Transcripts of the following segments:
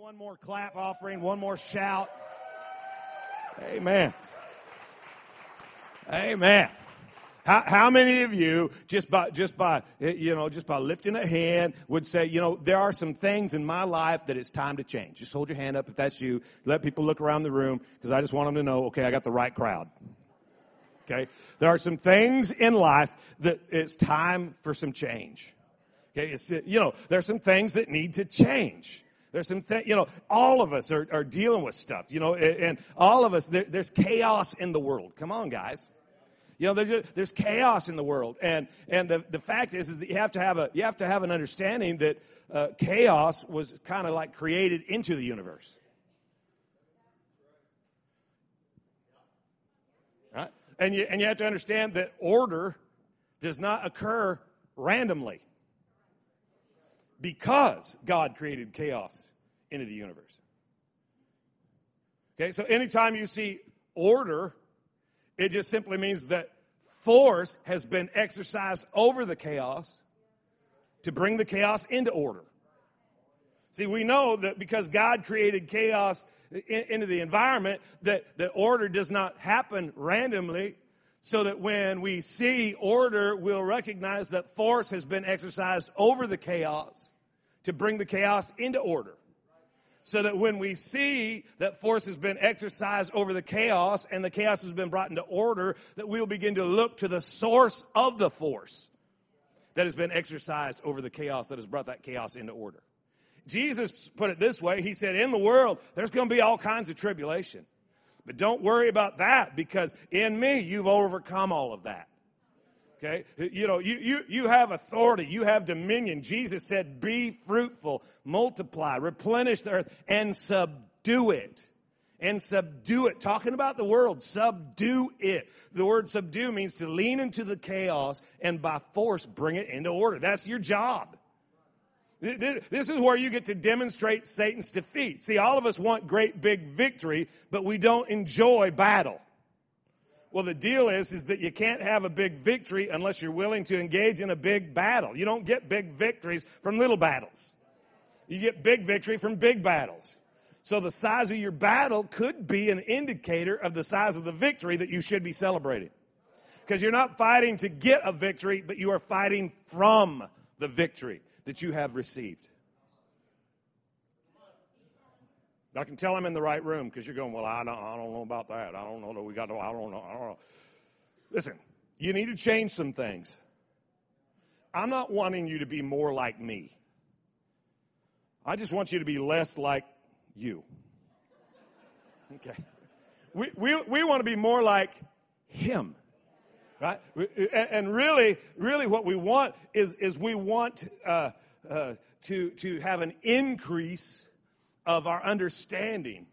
one more clap offering, one more shout. Amen. Amen. How, how many of you just by just by eh, you know just by lifting a hand would say you know there are some things in my life that it's time to change? Just hold your hand up if that's you. Let people look around the room because I just want them to know. Okay, I got the right crowd. Okay, there are some things in life that it's time for some change. Okay, it's you know there's some things that need to change. There's some things, you know, all of us are, are dealing with stuff, you know, and, and all of us, there, there's chaos in the world. Come on, guys. You know, there's, a, there's chaos in the world, and and the, the fact is, is that you have to have a you have to have an understanding that uh, chaos was kind of like created into the universe. Right? And you and you have to understand that order does not occur randomly because God created chaos into the universe. Okay, so anytime you see order it just simply means that force has been exercised over the chaos to bring the chaos into order. See, we know that because God created chaos in, into the environment, that, that order does not happen randomly, so that when we see order, we'll recognize that force has been exercised over the chaos to bring the chaos into order so that when we see that force has been exercised over the chaos and the chaos has been brought into order, that we'll begin to look to the source of the force that has been exercised over the chaos that has brought that chaos into order. Jesus put it this way He said, In the world, there's going to be all kinds of tribulation. But don't worry about that because in me, you've overcome all of that. Okay? You know, you, you, you have authority, you have dominion. Jesus said, Be fruitful, multiply, replenish the earth, and subdue it. And subdue it. Talking about the world, subdue it. The word subdue means to lean into the chaos and by force bring it into order. That's your job. This is where you get to demonstrate Satan's defeat. See, all of us want great big victory, but we don't enjoy battle. Well, the deal is, is that you can't have a big victory unless you're willing to engage in a big battle. You don't get big victories from little battles. You get big victory from big battles. So the size of your battle could be an indicator of the size of the victory that you should be celebrating. Because you're not fighting to get a victory, but you are fighting from the victory that you have received. I can tell I'm in the right room because you're going, well, I don't, I don't know about that. I don't know that we got to, I don't know. I don't know. Listen, you need to change some things. I'm not wanting you to be more like me. I just want you to be less like you. Okay. We, we, we want to be more like him. Right? And really, really what we want is, is we want uh, uh, to, to have an increase of our understanding.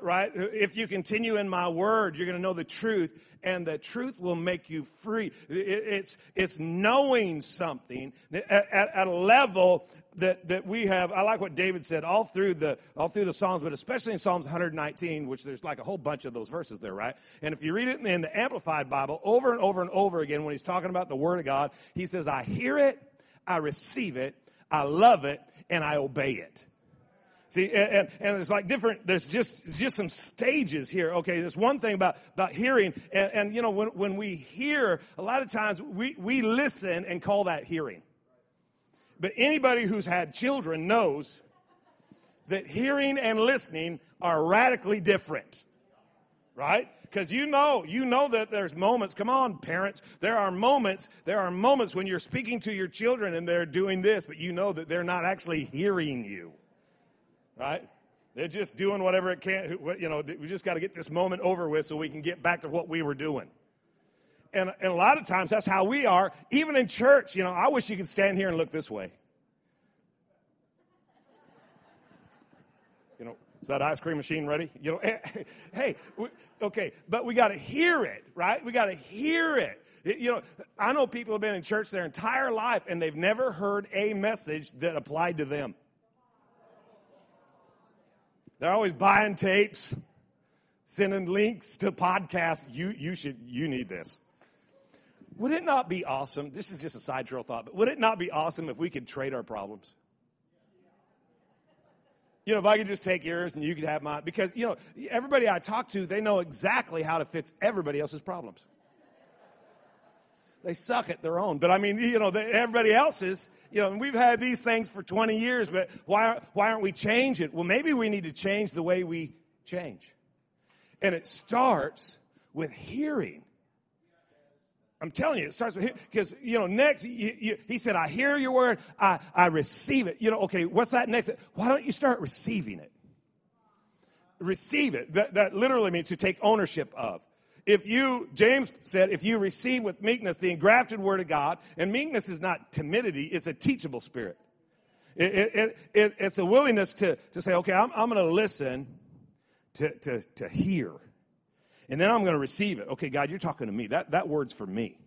Right? If you continue in my word, you're going to know the truth, and the truth will make you free. It's, it's knowing something at, at, a level that, that we have. I like what David said all through the all through the Psalms, but especially in Psalms 119, which there's like a whole bunch of those verses there, right? And if you read it in the Amplified Bible over and over and over again, when he's talking about the Word of God, he says, "I hear it, I receive it, I love it, and I obey it." See, and, and there's like different, there's just, just some stages here. Okay, there's one thing about, about hearing. And, and you know, when, when we hear, a lot of times we, we listen and call that hearing. But anybody who's had children knows that hearing and listening are radically different. Right? because you know you know that there's moments come on parents there are moments there are moments when you're speaking to your children and they're doing this but you know that they're not actually hearing you right? They're just doing whatever it can. You know, we just got to get this moment over with so we can get back to what we were doing. And, and a lot of times that's how we are, even in church. You know, I wish you could stand here and look this way. You know, is that ice cream machine ready? You know, hey, we, okay, but we got to hear it, right? We got to hear it. You know, I know people have been in church their entire life and they've never heard a message that applied to them. They're always buying tapes, sending links to podcasts. You, you should, you need this. Would it not be awesome? This is just a side trail thought, but would it not be awesome if we could trade our problems? You know, if I could just take yours and you could have mine, because, you know, everybody I talk to, they know exactly how to fix everybody else's problems. They suck at their own. But I mean, you know, everybody else's, you know, and we've had these things for 20 years, but why, why aren't we changing? Well, maybe we need to change the way we change. And it starts with hearing. I'm telling you, it starts with because you know next you, you, he said, "I hear your word, I I receive it." You know, okay, what's that next? Why don't you start receiving it? Receive it. That that literally means to take ownership of. If you, James said, if you receive with meekness the engrafted word of God, and meekness is not timidity, it's a teachable spirit. It, it, it, it's a willingness to, to say, okay, I'm, I'm going to listen to, to, to hear and then I'm going to receive it. Okay, God, you're talking to me. That, that word's for me.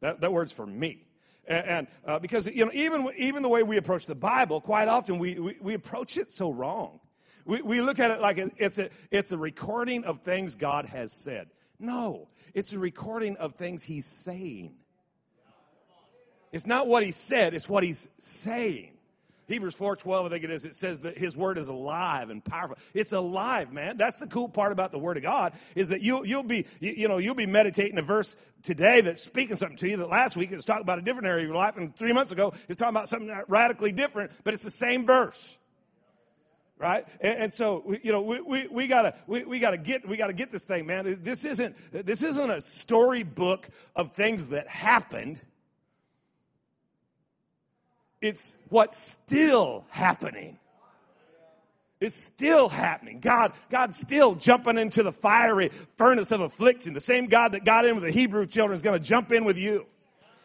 That, that word's for me. And, and uh, because, you know, even, even the way we approach the Bible, quite often we, we, we approach it so wrong. We, we look at it like it's a, it's a recording of things God has said. No, it's a recording of things He's saying. It's not what He said, it's what He's saying. Hebrews 4:12, I think it is. It says that His word is alive and powerful. It's alive, man. That's the cool part about the Word of God is that you'll you'll be you, you know you'll be meditating a verse today that's speaking something to you that last week it was talking about a different area of your life, and three months ago it's talking about something radically different, but it's the same verse right and, and, so you know we, we, we gotta we, we gotta get we gotta get this thing man this isn't this isn't a storybook of things that happened it's what's still happening. It's still happening. God, God's still jumping into the fiery furnace of affliction. The same God that got in with the Hebrew children is going to jump in with you.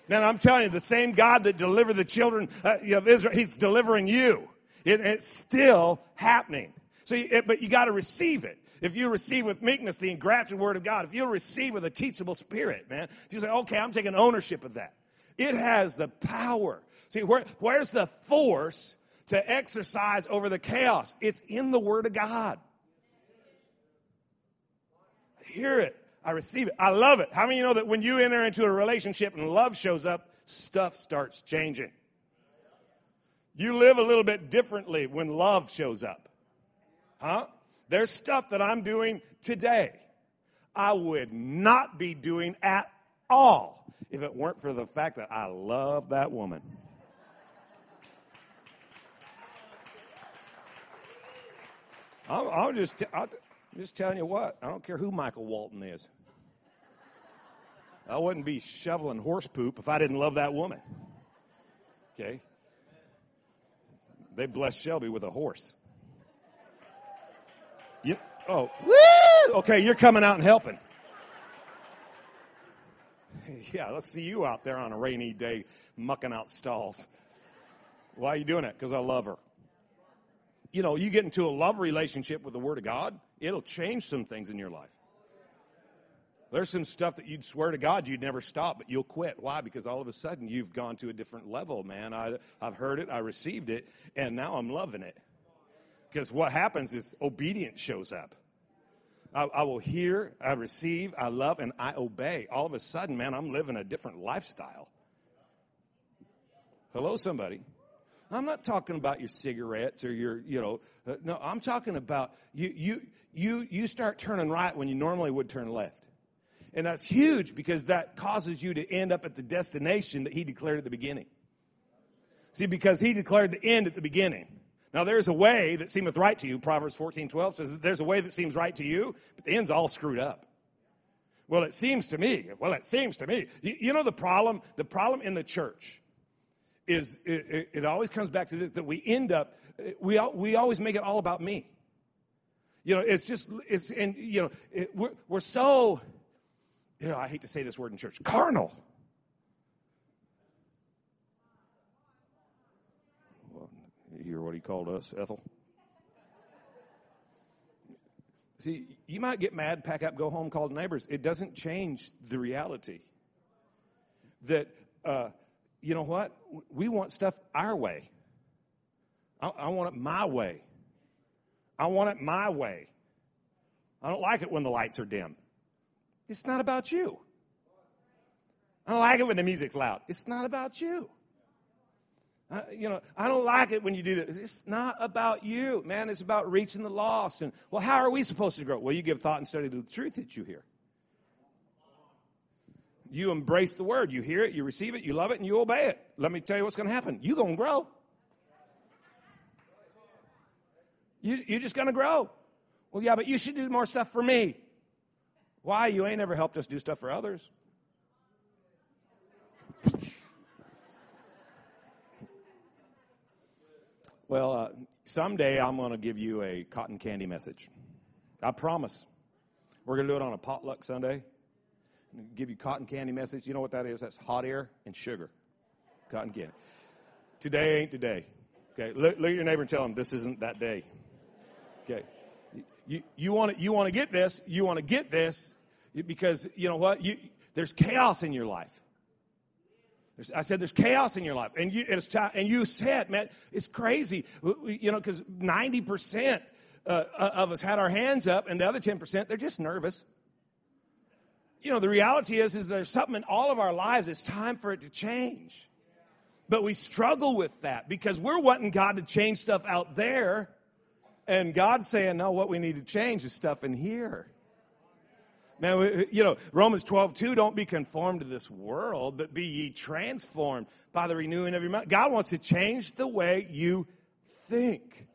Man, I'm telling you, the same God that delivered the children uh, of Israel, He's delivering you. It, it's still happening. So, it, but you got to receive it. If you receive with meekness the engrafted word of God, if you receive with a teachable spirit, man, if you say, okay, I'm taking ownership of that. It has the power See, where, where's the force to exercise over the chaos? It's in the Word of God. I hear it. I receive it. I love it. How many of you know that when you enter into a relationship and love shows up, stuff starts changing? You live a little bit differently when love shows up. Huh? There's stuff that I'm doing today I would not be doing at all if it weren't for the fact that I love that woman. I'm, I'm just, I'm just telling you what. I don't care who Michael Walton is. I wouldn't be shoveling horse poop if I didn't love that woman. Okay? They blessed Shelby with a horse. Yep. Oh, woo! Okay, you're coming out and helping. Yeah, let's see you out there on a rainy day mucking out stalls. Why are you doing it? Because I love her you know, you get into a love relationship with the Word of God, it'll change some things in your life. There's some stuff that you'd swear to God you'd never stop, but you'll quit. Why? Because all of a sudden you've gone to a different level, man. I, I've heard it, I received it, and now I'm loving it. Because what happens is obedience shows up. I, I, will hear, I receive, I love, and I obey. All of a sudden, man, I'm living a different lifestyle. Hello, somebody. I'm not talking about your cigarettes or your, you know, uh, no, I'm talking about you, you, you, you start turning right when you normally would turn left. And that's huge because that causes you to end up at the destination that he declared at the beginning. See, because he declared the end at the beginning. Now, there's a way that seemeth right to you. Proverbs 14 12 says there's a way that seems right to you, but the end's all screwed up. Well, it seems to me. Well, it seems to me. You, you know the problem? The problem in the church is it, it, always comes back to this that we end up we we always make it all about me you know it's just it's and you know it, we're, we're so you know i hate to say this word in church carnal well, you hear what he called us ethel see you might get mad pack up go home call the neighbors it doesn't change the reality that uh, you know what? We want stuff our way. I, I want it my way. I want it my way. I don't like it when the lights are dim. It's not about you. I don't like it when the music's loud. It's not about you. I, you know, I don't like it when you do this. It's not about you, man. It's about reaching the lost. And, well, how are we supposed to grow? Well, you give thought and study to the truth that you hear. You embrace the word. You hear it, you receive it, you love it, and you obey it. Let me tell you what's going to happen. You're going to grow. You, you're just going to grow. Well, yeah, but you should do more stuff for me. Why? You ain't ever helped us do stuff for others. Well, uh, someday I'm going to give you a cotton candy message. I promise. We're going to do it on a potluck Sunday. Give you cotton candy message. You know what that is? That's hot air and sugar. Cotton candy. Today ain't today. Okay, look, look at your neighbor and tell him this isn't that day. Okay, you, you want to you want to get this. You want to get this because you know what? You, there's chaos in your life. There's, I said, there's chaos in your life. And you, it's t- and you said, man, it's crazy. You know, because 90% uh, uh, of us had our hands up, and the other 10%, they're just nervous. You know, the reality is, is there's something in all of our lives. It's time for it to change. But we struggle with that because we're wanting God to change stuff out there. And God's saying, no, what we need to change is stuff in here. Man, you know, Romans 12, 2, don't be conformed to this world, but be ye transformed by the renewing of your mind. God wants to change the way you think.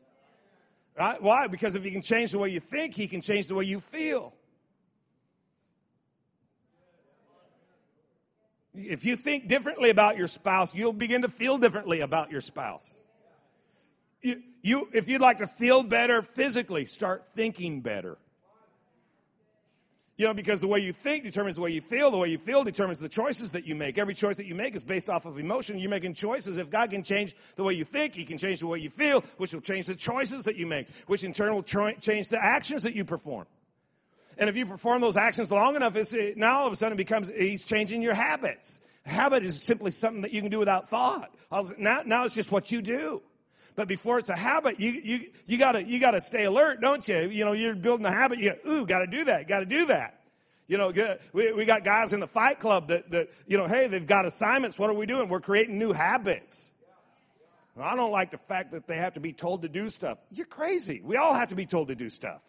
Right? Why? Because if he can change the way you think, he can change the way you feel. If you think differently about your spouse, you'll begin to feel differently about your spouse. You, you, if you'd like to feel better physically, start thinking better. You know, because the way you think determines the way you feel. The way you feel determines the choices that you make. Every choice that you make is based off of emotion. You're making choices. If God can change the way you think, He can change the way you feel, which will change the choices that you make, which in turn will change the actions that you perform. And if you perform those actions long enough, it's, now all of a sudden it becomes, He's changing your habits. Habit is simply something that you can do without thought. Now, now it's just what you do. But before it's a habit, you, you, you gotta, you gotta stay alert, don't you? You know, you're building a habit. You ooh, gotta do that, gotta do that. You know, we, we got guys in the fight club that, that, you know, hey, they've got assignments. What are we doing? We're creating new habits. I don't like the fact that they have to be told to do stuff. You're crazy. We all have to be told to do stuff.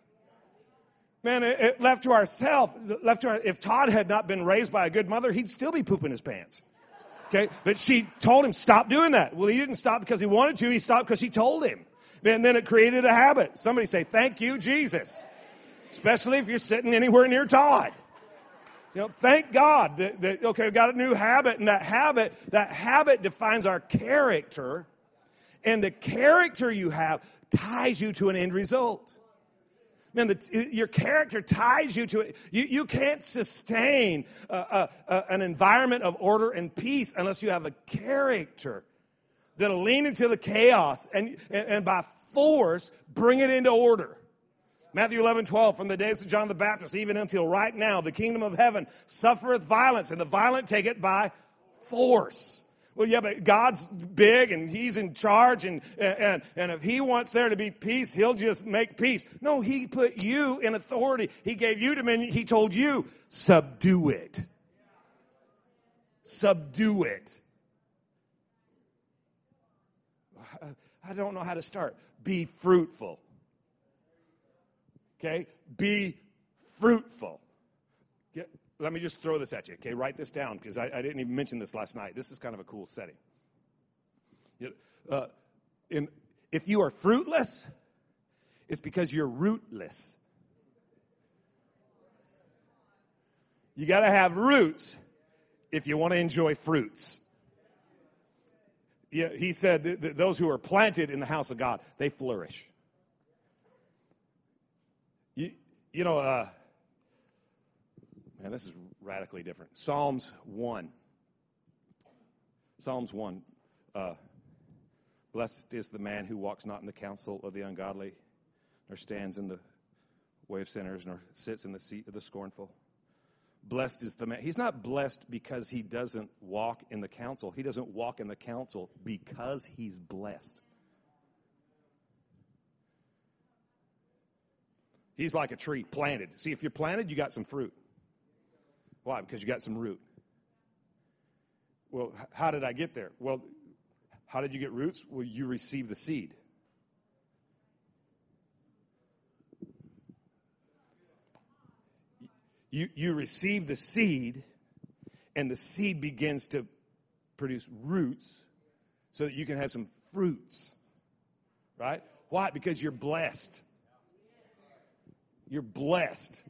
Man, it, it left to ourselves, left to our, if Todd had not been raised by a good mother, he'd still be pooping his pants. Okay, but she told him stop doing that. Well, he didn't stop because he wanted to. He stopped because she told him. And then it created a habit. Somebody say, "Thank you, Jesus." Especially if you're sitting anywhere near Todd. You know, thank God that, that okay, we've got a new habit, and that habit, that habit defines our character, and the character you have ties you to an end result. Man, the, your character ties you to it. You, you can't sustain uh, uh, uh, an environment of order and peace unless you have a character that'll lean into the chaos and, and, and by force bring it into order. Matthew 11, 12, from the days of John the Baptist, even until right now, the kingdom of heaven suffereth violence, and the violent take it by force. Well, yeah, but God's big and He's in charge, and, and, and if He wants there to be peace, He'll just make peace. No, He put you in authority. He gave you dominion. He told you, subdue it. Subdue it. I don't know how to start. Be fruitful. Okay? Be fruitful. Let me just throw this at you. Okay? Write this down because I, I, didn't even mention this last night. This is kind of a cool setting. Uh, in, if you are fruitless, it's because you're rootless. You got to have roots if you want to enjoy fruits. Yeah, he said those who are planted in the house of God, they flourish. You, you know, uh, man, this is radically different. Psalms 1. Psalms 1. Uh, Blessed is the man who walks not in the counsel of the ungodly, nor stands in the way of sinners, nor sits in the seat of the scornful. Blessed is the man. He's not blessed because he doesn't walk in the counsel. He doesn't walk in the counsel because he's blessed. He's like a tree planted. See, if you're planted, you got some fruit. Why? Because you got some root. Well, how did I get there? Well, How did you get roots? Well, you receive the seed. You, you receive the seed, and the seed begins to produce roots so that you can have some fruits. Right? Why? Because you're blessed. You're blessed.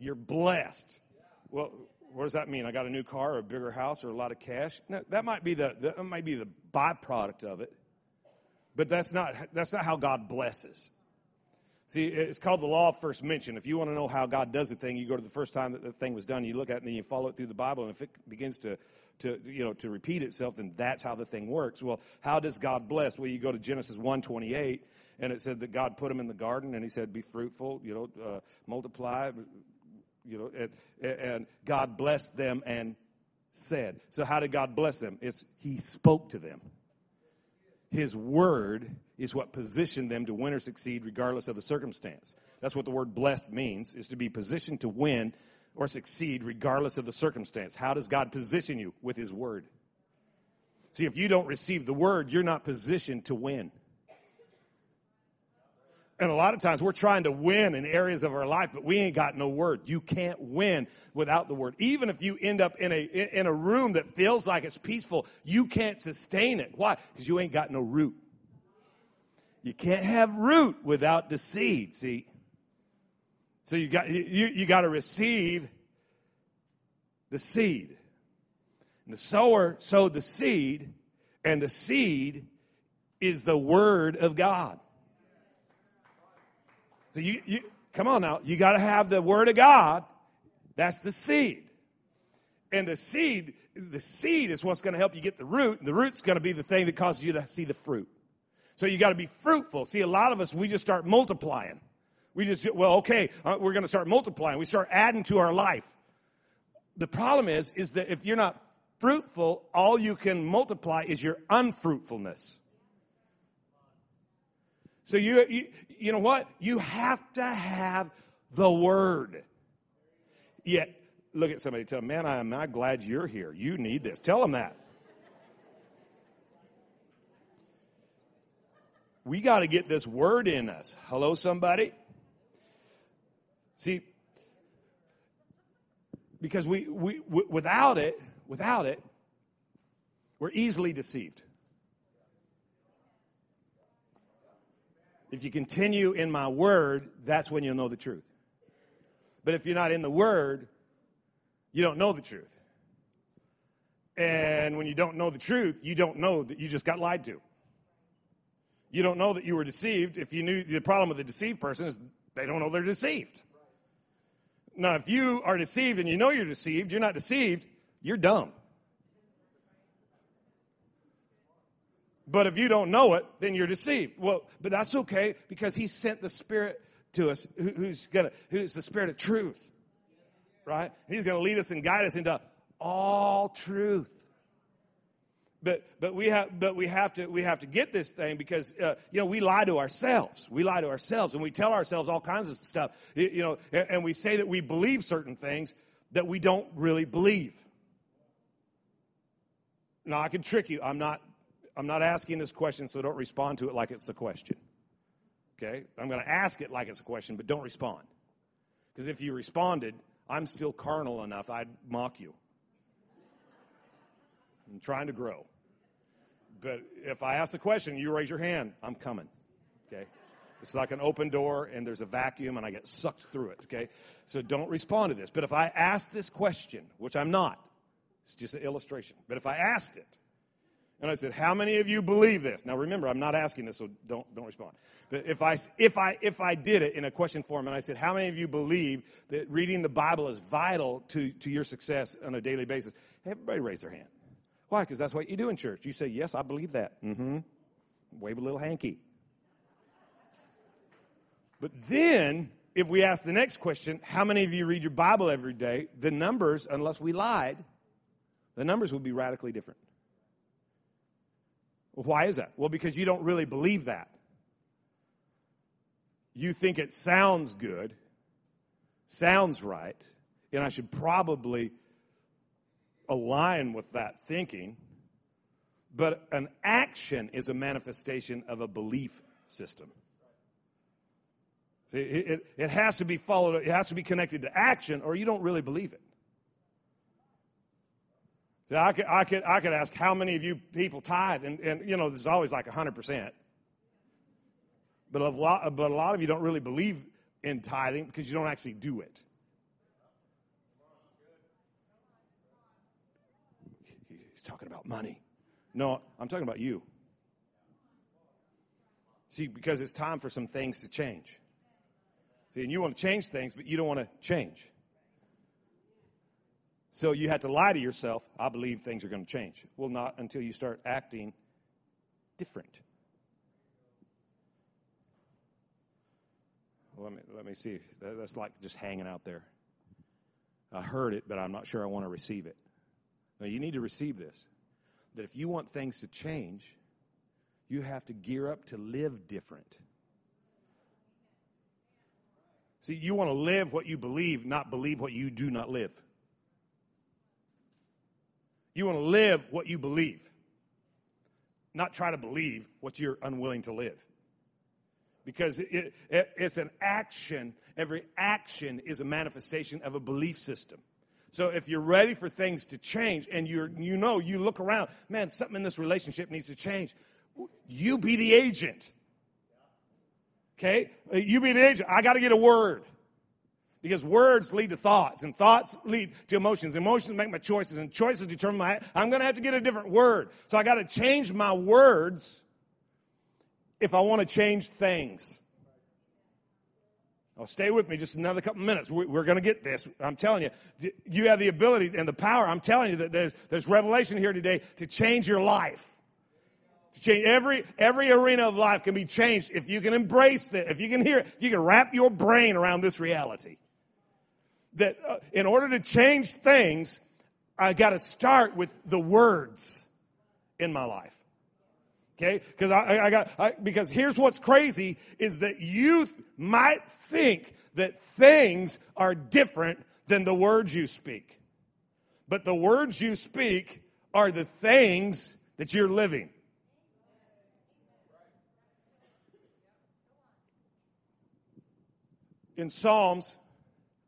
You're blessed. Well, what does that mean? I got a new car or a bigger house or a lot of cash? No, that might be the that might be the byproduct of it. But that's not that's not how God blesses. See, it's called the law of first mention. If you want to know how God does a thing, you go to the first time that the thing was done, you look at it, and then you follow it through the Bible. And if it begins to, to, you know, to repeat itself, then that's how the thing works. Well, how does God bless? Well, you go to Genesis 1.28, and it said that God put him in the garden, and he said, be fruitful, you know, uh, multiply, you know, and, and God blessed them and said. So how did God bless them? It's He spoke to them. His word is what positioned them to win or succeed regardless of the circumstance. That's what the word blessed means, is to be positioned to win or succeed regardless of the circumstance. How does God position you? With His word. See, if you don't receive the word, you're not positioned to win. And a lot of times we're trying to win in areas of our life, but we ain't got no word. You can't win without the word. Even if you end up in a, in a room that feels like it's peaceful, you can't sustain it. Why? Because you ain't got no root. You can't have root without the seed, see? So you got, you, you got to receive the seed. And the sower sowed the seed, and the seed is the word of God. So you, you come on now, you got to have the word of God. That's the seed. And the seed, the seed is what's going to help you get the root. And the root's going to be the thing that causes you to see the fruit. So you got to be fruitful. See, a lot of us, we just start multiplying. We just, well, okay, uh, we're going to start multiplying. We start adding to our life. The problem is, is that if you're not fruitful, all you can multiply is your unfruitfulness. So you, you, you know what? You have to have the word. Yet, look at somebody, tell them, man, I am not glad you're here. You need this. Tell them that. We got to get this word in us. Hello, somebody? See, because we, we without it, without it, we're easily deceived. If you continue in my word, that's when you'll know the truth. But if you're not in the word, you don't know the truth. And when you don't know the truth, you don't know that you just got lied to. You don't know that you were deceived. If you knew the problem with the deceived person is they don't know they're deceived. Now, if you are deceived and you know you're deceived, you're not deceived, you're dumb. But if you don't know it, then you're deceived. Well, but that's okay because he sent the Spirit to us who's gonna who's the Spirit of truth. Right? He's gonna lead us and guide us into all truth. But but we have but we have to we have to get this thing because uh, you know we lie to ourselves. We lie to ourselves and we tell ourselves all kinds of stuff. You know, and we say that we believe certain things that we don't really believe. Now I can trick you. I'm not I'm not asking this question, so don't respond to it like it's a question. Okay? I'm going to ask it like it's a question, but don't respond. Because if you responded, I'm still carnal enough, I'd mock you. I'm trying to grow. But if I ask the question, you raise your hand, I'm coming. Okay? It's like an open door and there's a vacuum and I get sucked through it. Okay? So don't respond to this. But if I ask this question, which I'm not, it's just an illustration. But if I asked it, and I said, How many of you believe this? Now remember, I'm not asking this, so don't, don't respond. But if I, if, I, if I did it in a question form and I said, How many of you believe that reading the Bible is vital to, to your success on a daily basis? Everybody raise their hand. Why? Because that's what you do in church. You say, Yes, I believe that. Mm-hmm. Wave a little hanky. But then, if we ask the next question, How many of you read your Bible every day? The numbers, unless we lied, the numbers would be radically different. Why is that? Well, because you don't really believe that. You think it sounds good, sounds right, and I should probably align with that thinking. But an action is a manifestation of a belief system. See, it, it, it has to be followed, it has to be connected to action, or you don't really believe it. See, I could, I could, I could ask how many of you people tithe, and, and you know, there's always like 100%. But a, lot, but a lot of you don't really believe in tithing because you don't actually do it. He's talking about money. No, I'm talking about you. See, because it's time for some things to change. See, and you want to change things, but you don't want to change. So you have to lie to yourself, I believe things are going to change. Well, not until you start acting different. let me, let me see. That's like just hanging out there. I heard it, but I'm not sure I want to receive it. Now, you need to receive this that if you want things to change, you have to gear up to live different. See, you want to live what you believe, not believe what you do not live. You want to live what you believe, not try to believe what you're unwilling to live. Because it, it, it's an action. Every action is a manifestation of a belief system. So if you're ready for things to change and you're, you know, you look around, man, something in this relationship needs to change, you be the agent. Okay? You be the agent. I got to get a word. Because words lead to thoughts, and thoughts lead to emotions. Emotions make my choices, and choices determine my. I'm going to have to get a different word. So I got to change my words if I want to change things. Oh, stay with me just another couple minutes. We're going to get this. I'm telling you, you have the ability and the power. I'm telling you that there's, there's revelation here today to change your life. To change every every arena of life can be changed if you can embrace that. If you can hear, if you can wrap your brain around this reality. That uh, in order to change things, I got to start with the words in my life. Okay, because I, I, got I, because here's what's crazy is that you might think that things are different than the words you speak, but the words you speak are the things that you're living. In Psalms,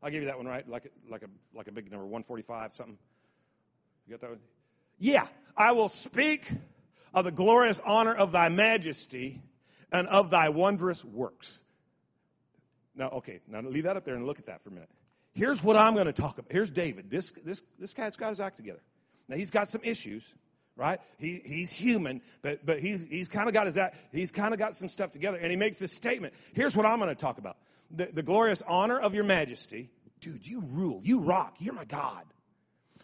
I'll give you that one right, like a, like a like a big number, 145 something. You got that one? Yeah, I will speak of the glorious honor of thy majesty and of thy wondrous works. Now, okay, now leave that up there and look at that for a minute. Here's what I'm going to talk about. Here's David. This, this, this guy's got his act together. Now, he's got some issues, right? He, he's human, but, but he's, he's kind of got his act, he's kind of got some stuff together. And he makes this statement. Here's what I'm going to talk about the, the glorious honor of your majesty. Dude, you rule. You rock. You're my God.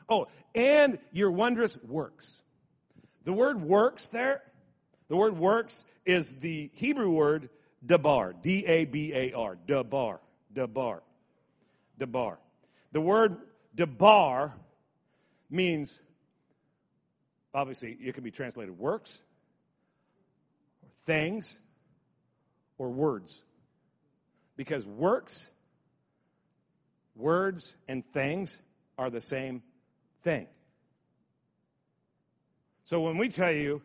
Oh, and your wondrous works. The word works there, the word works is the Hebrew word dabar, D A B A R, dabar, dabar, dabar. The word dabar means, obviously, it can be translated works, or things, or words. Because works, words, and things are the same thing. So when we tell you,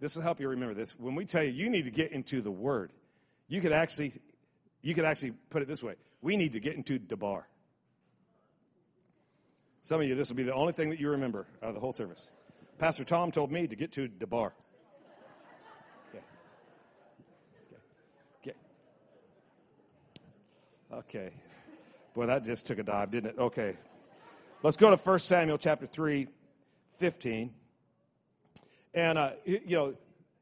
this will help you remember this. When we tell you you need to get into the Word, you could actually, you could actually put it this way: we need to get into Debar. Some of you, this will be the only thing that you remember out of the whole service. Pastor Tom told me to get to Debar. Okay. Okay. Okay. Boy, that just took a dive, didn't it? Okay. Let's go to 1 Samuel chapter 3, 15. And, uh, you know,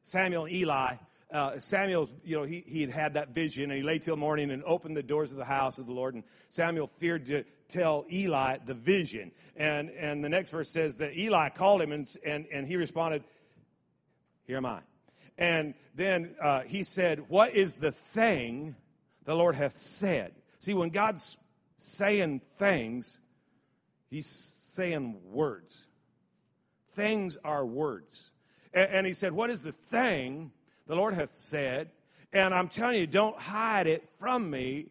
Samuel and Eli, uh, Samuel, you know, he, he had had that vision and he lay till morning and opened the doors of the house of the Lord. And Samuel feared to tell Eli the vision. And, and the next verse says that Eli called him and, and, and he responded, Here am I. And then uh, he said, What is the thing the Lord hath said? See, when God's saying things, he's saying words. Things are words. And, and he said, What is the thing the Lord hath said? And I'm telling you, don't hide it from me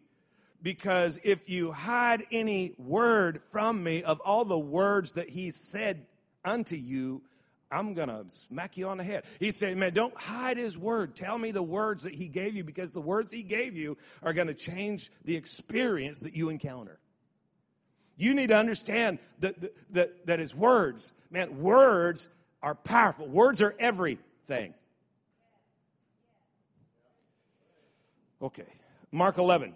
because if you hide any word from me of all the words that he said unto you, I'm going to smack you on the head. He said, Man, don't hide his word. Tell me the words that he gave you because the words he gave you are going to change the experience that you encounter. You need to understand that, that, that his words, man, words are powerful. Words are everything. Okay. Mark 11,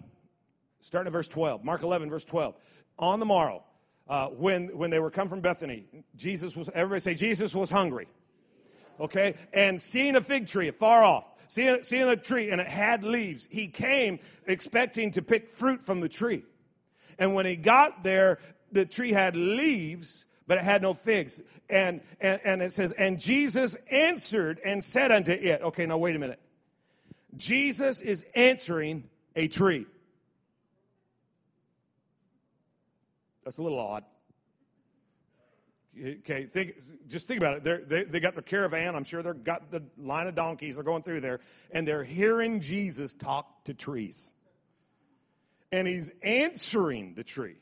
starting at verse 12. Mark 11, verse 12. On the morrow, uh, when, when they were come from Bethany, Jesus was, everybody say, Jesus was hungry. Okay? And seeing a fig tree far off, seeing, seeing a tree and it had leaves, he came expecting to pick fruit from the tree. And when he got there, the tree had leaves, but it had no figs. And, and, and it says, And Jesus answered and said unto it, Okay, now wait a minute. Jesus is answering a tree. That's a little odd. Okay, think, just think about it. They're, they they got their caravan. I'm sure they've got the line of donkeys. They're going through there, and they're hearing Jesus talk to trees. And he's answering the tree.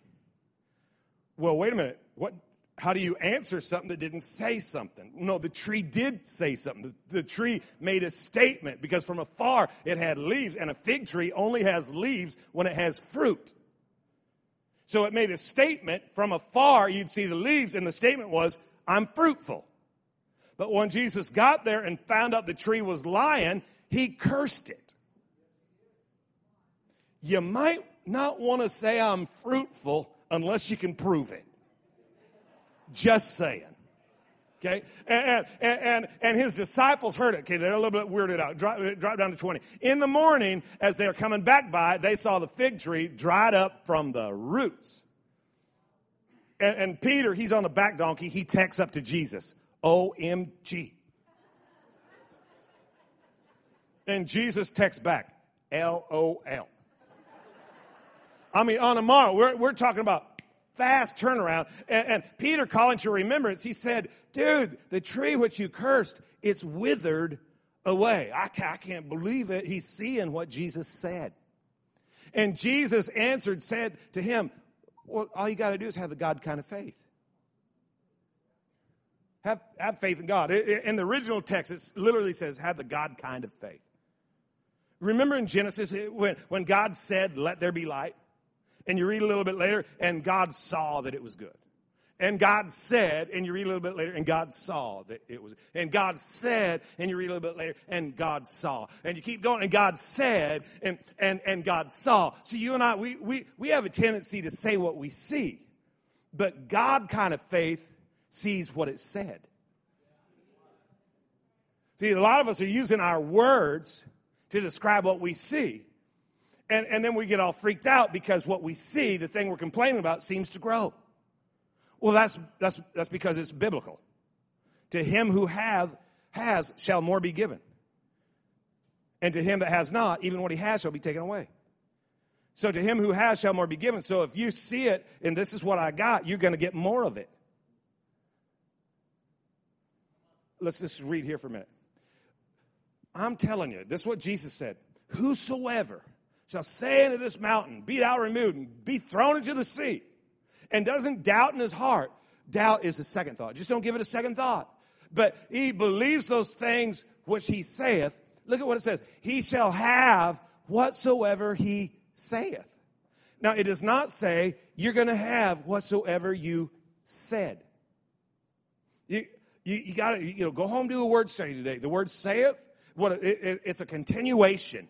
Well, wait a minute. What? How do you answer something that didn't say something? No, the tree did say something. The, the tree made a statement because from afar it had leaves, and a fig tree only has leaves when it has fruit. So it made a statement from afar, you'd see the leaves, and the statement was, I'm fruitful. But when Jesus got there and found out the tree was lying, he cursed it. You might not want to say I'm fruitful unless you can prove it. Just saying. Okay? And, and, and, and, his disciples heard it. Okay, they're a little bit weirded out. Drop, drop down to 20. In the morning, as they were coming back by, they saw the fig tree dried up from the roots. And, and Peter, he's on the back donkey, he texts up to Jesus, OMG. And Jesus texts back, LOL. I mean, on a morrow, we're, we're talking about fast turnaround. And, and, Peter, calling to remembrance, he said, Dude, the tree which you cursed, it's withered away. I, I can't believe it. He's seeing what Jesus said. And Jesus answered, said to him, Well, all you got to do is have the God kind of faith. Have, have faith in God. In the original text, it literally says, have the God kind of faith. Remember in Genesis when, when God said, Let there be light? And you read a little bit later, and God saw that it was good. And God said, and you read a little bit later, and God saw that it was. And God said, and you read a little bit later, and God saw. And you keep going, and God said, and and and God saw. So you and I, we we we have a tendency to say what we see, but God kind of faith sees what it said. See, a lot of us are using our words to describe what we see. And, and then we get all freaked out because what we see, the thing we're complaining about, seems to grow. Well, that's, that's, that's because it's biblical. To him who have, has shall more be given. And to him that has not, even what he has shall be taken away. So to him who has shall more be given. So if you see it and this is what I got, you're going to get more of it. Let's just read here for a minute. I'm telling you, this is what Jesus said. Whosoever shall say unto this mountain, Be thou removed, and be thrown into the sea, and doesn't doubt in his heart, doubt is the second thought. Just don't give it a second thought. But he believes those things which he saith. Look at what it says. He shall have whatsoever he saith. Now, it does not say you're going to have whatsoever you said. You, you, you got to you know, go home do a word study today. The word saith, what it, it, it's a continuation.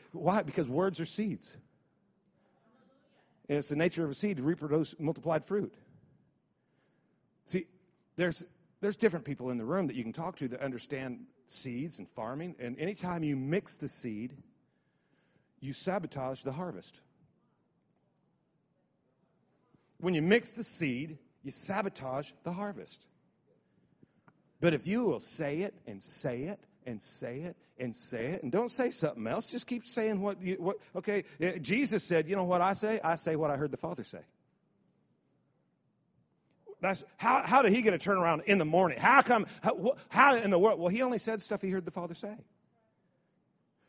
why? Because words are seeds. And it's the nature of a seed to reproduce multiplied fruit. See, there's there's different people in the room that you can talk to that understand seeds and farming. And anytime you mix the seed, you sabotage the harvest. When you mix the seed, you sabotage the harvest. But if you will say it and say it and say it and say it and don't say something else, just keep saying what you, what, okay, Jesus said, you know what I say? I say what I heard the Father say. That's how, how did he get a turnaround in the morning? How come, how, how in the world? Well, he only said stuff he heard the Father say.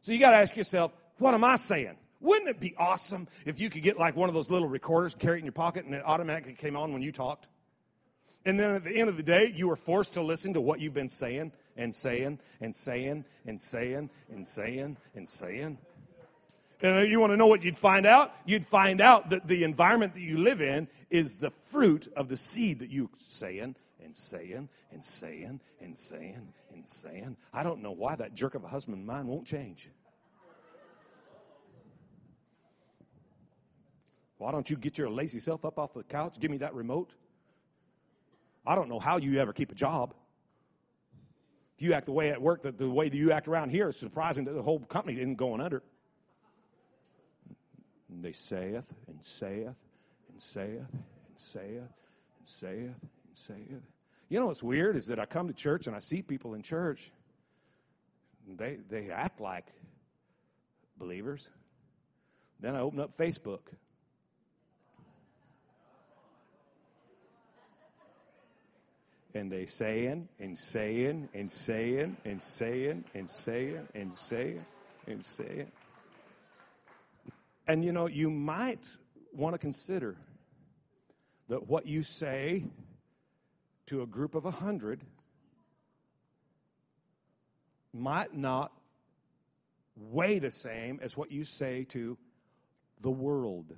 So you got to ask yourself, what am I saying? Wouldn't it be awesome if you could get like one of those little recorders, carry it in your pocket, and it automatically came on when you talked? And then at the end of the day, you were forced to listen to what you've been saying and saying and saying and saying and saying and saying. And you want to know what you'd find out? You'd find out that the environment that you live in is the fruit of the seed that you saying and saying and saying and saying and saying. I don't know why that jerk of a husband mine won't change. Why don't you get your lazy self up off the couch? Give me that remote. I don't know how you ever keep a job. If you act the way at work, the, the way that you act around here, it's surprising that the whole company isn't going under. And they saith and saith and saith and saith and saith and saith. You know what's weird is that I come to church and I see people in church. They they act like believers. Then I open up Facebook. And they saying and saying and saying and saying and saying and saying and saying. And you know, you might want to consider that what you say to a group of a hundred might not weigh the same as what you say to the world.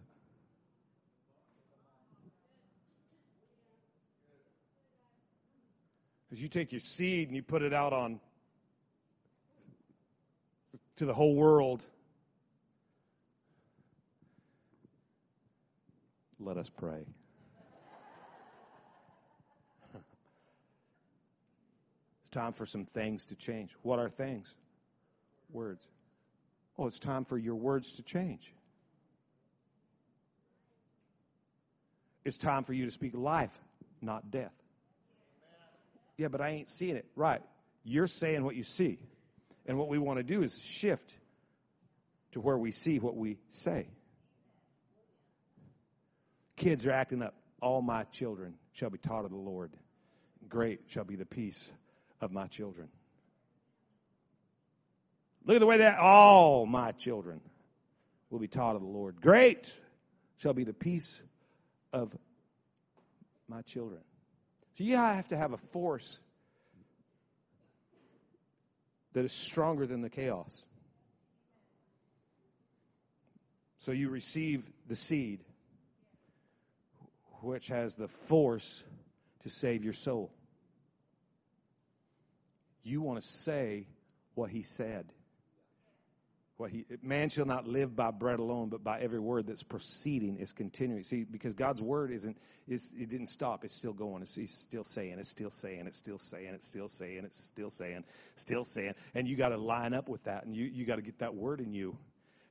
Because you take your seed and you put it out on to the whole world Let us pray. it's time for some things to change. What are things? Words. Oh, it's time for your words to change. It's time for you to speak life, not death. Yeah, but I ain't seeing it. Right. You're saying what you see. And what we want to do is shift to where we see what we say. Kids are acting up. All my children shall be taught of the Lord. Great shall be the peace of my children. Look at the way that all my children will be taught of the Lord. Great shall be the peace of my children. So you have to have a force that is stronger than the chaos. So you receive the seed which has the force to save your soul. You want to say what he said. What he, man shall not live by bread alone, but by every word that's proceeding is continuing. See, because God's word isn't, is, it didn't stop. It's still going. It's, he's still saying, it's still saying, it's still saying, it's still saying, it's still saying, still saying. And you got to line up with that, and you, you got to get that word in you.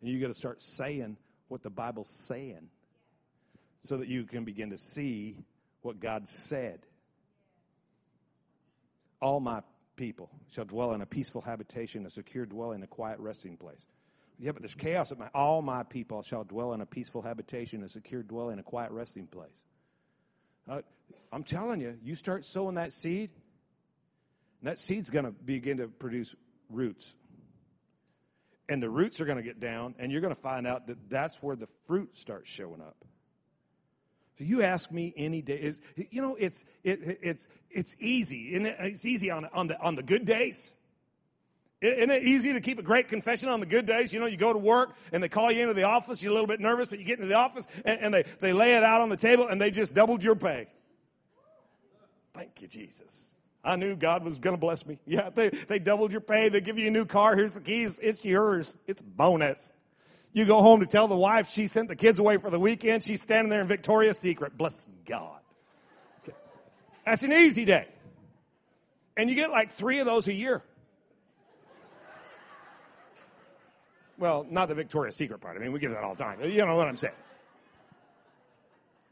And you got to start saying what the Bible's saying so that you can begin to see what God said. All my people shall dwell in a peaceful habitation, a secure dwelling, a quiet resting place. Yeah, but there's chaos at my. All my people shall dwell in a peaceful habitation, a secure dwelling, a quiet resting place. Uh, I'm telling you, you start sowing that seed, and that seed's going to begin to produce roots. And the roots are going to get down, and you're going to find out that that's where the fruit starts showing up. So you ask me any day, you know, it's, it, it's, it's easy. It's easy on, on, the, on the good days. Isn't it easy to keep a great confession on the good days? You know, you go to work and they call you into the office. You're a little bit nervous, but you get into the office and, and they, they lay it out on the table and they just doubled your pay. Thank you, Jesus. I knew God was going to bless me. Yeah, they, they doubled your pay. They give you a new car. Here's the keys. It's yours. It's bonus. You go home to tell the wife she sent the kids away for the weekend. She's standing there in Victoria's Secret. Bless God. Okay. That's an easy day. And you get like three of those a year. Well, not the Victoria's Secret part. I mean, we get that all the time. You know what I'm saying.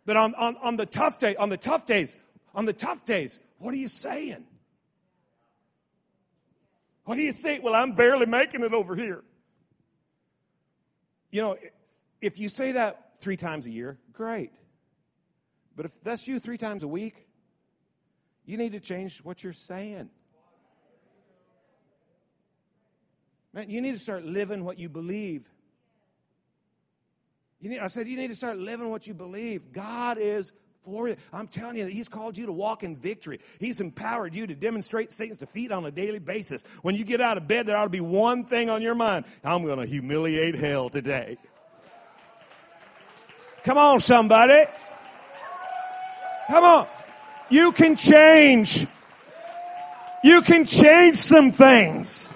But on, on, on the tough day, on the tough days, on the tough days, what are you saying? What do you say? Well, I'm barely making it over here. You know, if you say that three times a year, great. But if that's you three times a week, you need to change what you're saying. Man, you need to start living what you believe. You need, I said, you need to start living what you believe. God is for you. I'm telling you that He's called you to walk in victory. He's empowered you to demonstrate Satan's defeat on a daily basis. When you get out of bed, there ought to be one thing on your mind I'm going to humiliate hell today. Come on, somebody. Come on. You can change. You can change some things.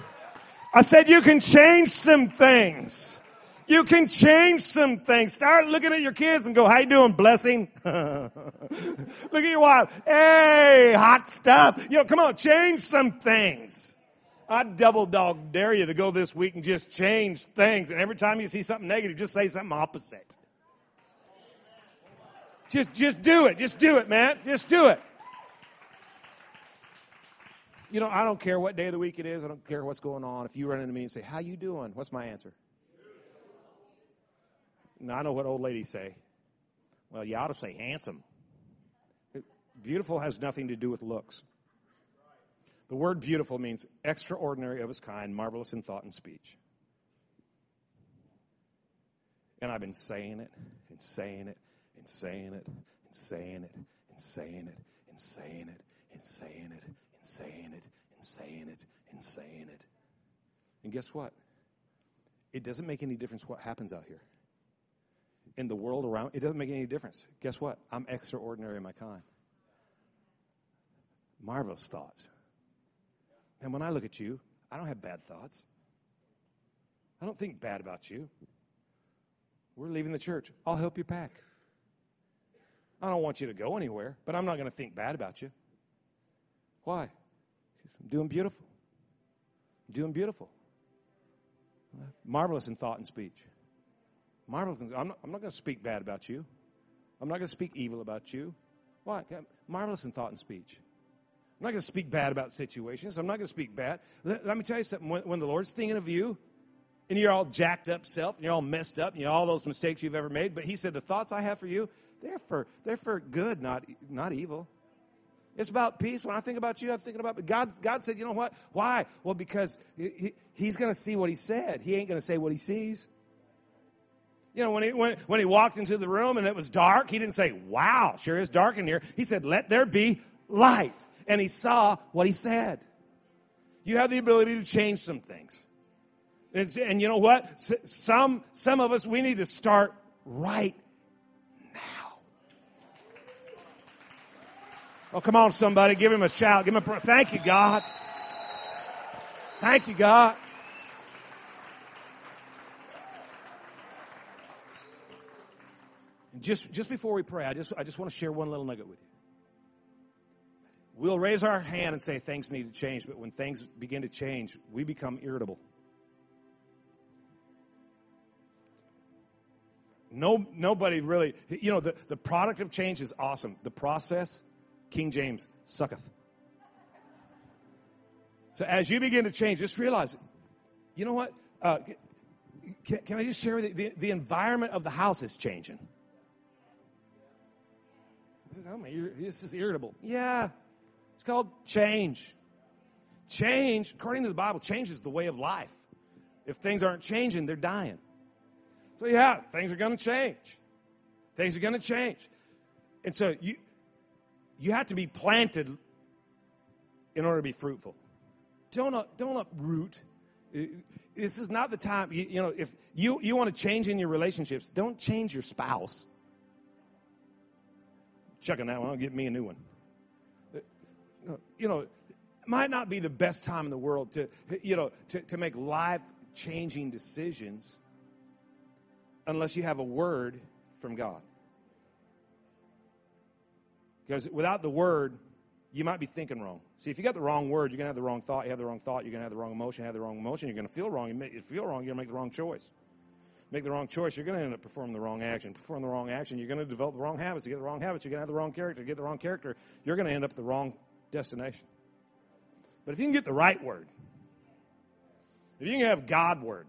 I said you can change some things. You can change some things. Start looking at your kids and go, how you doing, blessing? Look at your wife. Hey, hot stuff. You know, come on, change some things. I double dog dare you to go this week and just change things. And every time you see something negative, just say something opposite. Just, just do it. Just do it, man. Just do it. You know, I don't care what day of the week it is. I don't care what's going on. If you run into me and say, "How you doing?" What's my answer? Now, I know what old ladies say. Well, you ought to say handsome. Beautiful has nothing to do with looks. The word beautiful means extraordinary of its kind, marvelous in thought and speech. And I've been saying it and saying it and saying it and saying it and saying it and saying it and saying it and saying it and saying it and saying it. And guess what? It doesn't make any difference what happens out here in the world around, it doesn't make any difference. Guess what? I'm extraordinary in my kind. Marvelous thoughts. And when I look at you, I don't have bad thoughts. I don't think bad about you. We're leaving the church. I'll help you pack. I don't want you to go anywhere, but I'm not going to think bad about you. Why? I'm doing beautiful. I'm doing beautiful. Marvelous in thought and speech. Marvelous things. I'm not, I'm not going to speak bad about you. I'm not going to speak evil about you. Why? Marvelous in thought and speech. I'm not going to speak bad about situations. I'm not going to speak bad. Let, let me tell you something. When, when, the Lord's thinking of you, and you're all jacked up self, and you're all messed up, and you all those mistakes you've ever made, but He said, The thoughts I have for you, they're for, they're for good, not, not evil. It's about peace. When I think about you, I'm thinking about God. God said, you know what? Why? Well, because he, He's going to see what He said. He ain't going to say what He sees. You know, when he, when, when he walked into the room and it was dark, he didn't say, Wow, sure is dark in here. He said, Let there be light. And he saw what he said. You have the ability to change some things. It's, and you know what? Some, some of us, we need to start right now. Oh, come on, somebody. Give him a shout. Give him a thank you, God. Thank you, God. Just, just before we pray, I just, I just want to share one little nugget with you. We'll raise our hand and say things need to change, but when things begin to change, we become irritable. No, nobody really, you know, the, the product of change is awesome. The process, King James, sucketh. So as you begin to change, just realize, you know what? Uh, can, can, I just share? The, the environment of the house is changing. This is irritable. Yeah, it's called change. Change, according to the Bible, change is the way of life. If things aren't changing, they're dying. So, yeah, things are going to change. Things are going to change. And so you, you have to be planted in order to be fruitful. Don't, uh, don't uproot. Uh, this is not the time, you, you know, if you, you want to change in your relationships, don't change your spouse chucking that one. I'll get me a new one. Uh, you know, it might not be the best time in the world to, you know, to, to make life changing decisions unless you have a word from God. Because without the word, you might be thinking wrong. See, if you got the wrong word, you're going to have the wrong thought. You have the wrong thought, you're going to have the wrong emotion. You have the wrong emotion, you're going to feel wrong. You feel wrong, you're going to make the wrong choice make the wrong choice, you're going to end up performing the wrong action. Perform the wrong action, you're going to develop the wrong habits. You get the wrong habits, you're going to have the wrong character. You get the wrong character, you're going to end up at the wrong destination. But if you can get the right word, If you can have God word,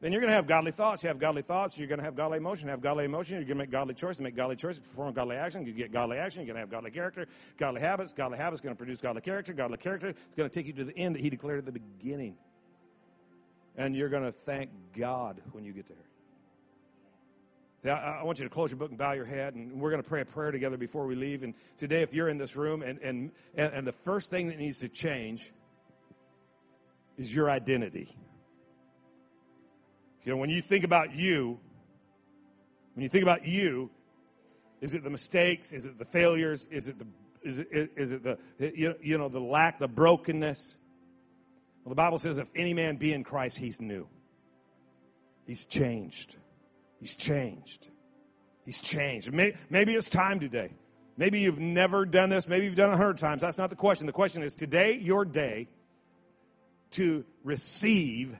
then you're going to have godly thoughts. You have godly thoughts, you're going to have godly emotion. Have godly emotion, you're going to make godly choices. Make godly choices, perform godly action. You get godly action, you're going to have godly character, godly habits. Godly habits going to produce godly character. Godly character is going to take you to the end that He declared at the beginning. And you're going to thank God when you get there. See, I, I, want you to close your book and bow your head, and we're going to pray a prayer together before we leave. And today, if you're in this room, and, and, and the first thing that needs to change is your identity. You know, when you think about you, when you think about you, is it the mistakes? Is it the failures? Is it the is it, is it the you know the lack, the brokenness? Well, the Bible says, if any man be in Christ, he's new. He's changed. He's changed. He's changed. Maybe it's time today. Maybe you've never done this. Maybe you've done it a hundred times. That's not the question. The question is today, your day to receive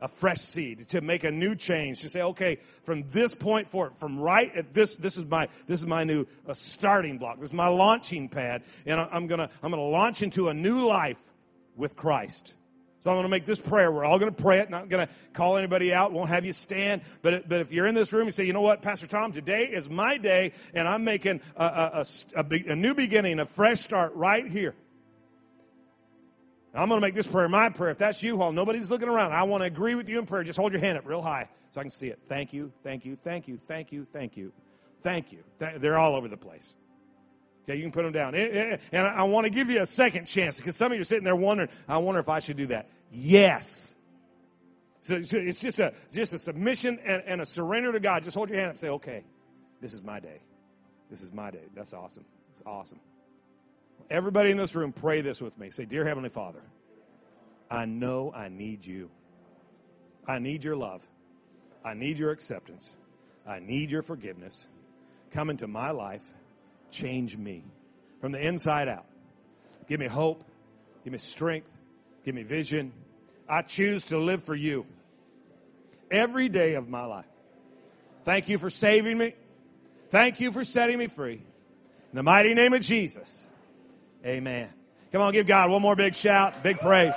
a fresh seed to make a new change to say okay from this point forward from right at this this is my this is my new uh, starting block this is my launching pad and i'm gonna i'm gonna launch into a new life with christ so I'm going to make this prayer. We're all going to pray it. Not going to call anybody out. Won't have you stand. But, but if you're in this room, you say, you know what, Pastor Tom, today is my day, and I'm making a, a, a, a new beginning, a fresh start right here. I'm going to make this prayer my prayer. If that's you, while nobody's looking around, I want to agree with you in prayer. Just hold your hand up real high so I can see it. Thank you, thank you, thank you, thank you, thank you, thank you. They're all over the place. Okay, you can put them down. And I want to give you a second chance because some of you are sitting there wondering, I wonder if I should do that. Yes. So it's just a, just a submission and, and a surrender to God. Just hold your hand up and say, okay, this is my day. This is my day. That's awesome. It's awesome. Everybody in this room, pray this with me. Say, Dear Heavenly Father, I know I need you. I need your love. I need your acceptance. I need your forgiveness. Come into my life. Change me from the inside out. Give me hope. Give me strength. Give me vision. I choose to live for you every day of my life. Thank you for saving me. Thank you for setting me free. In the mighty name of Jesus. Amen. Come on, give God one more big shout, big praise.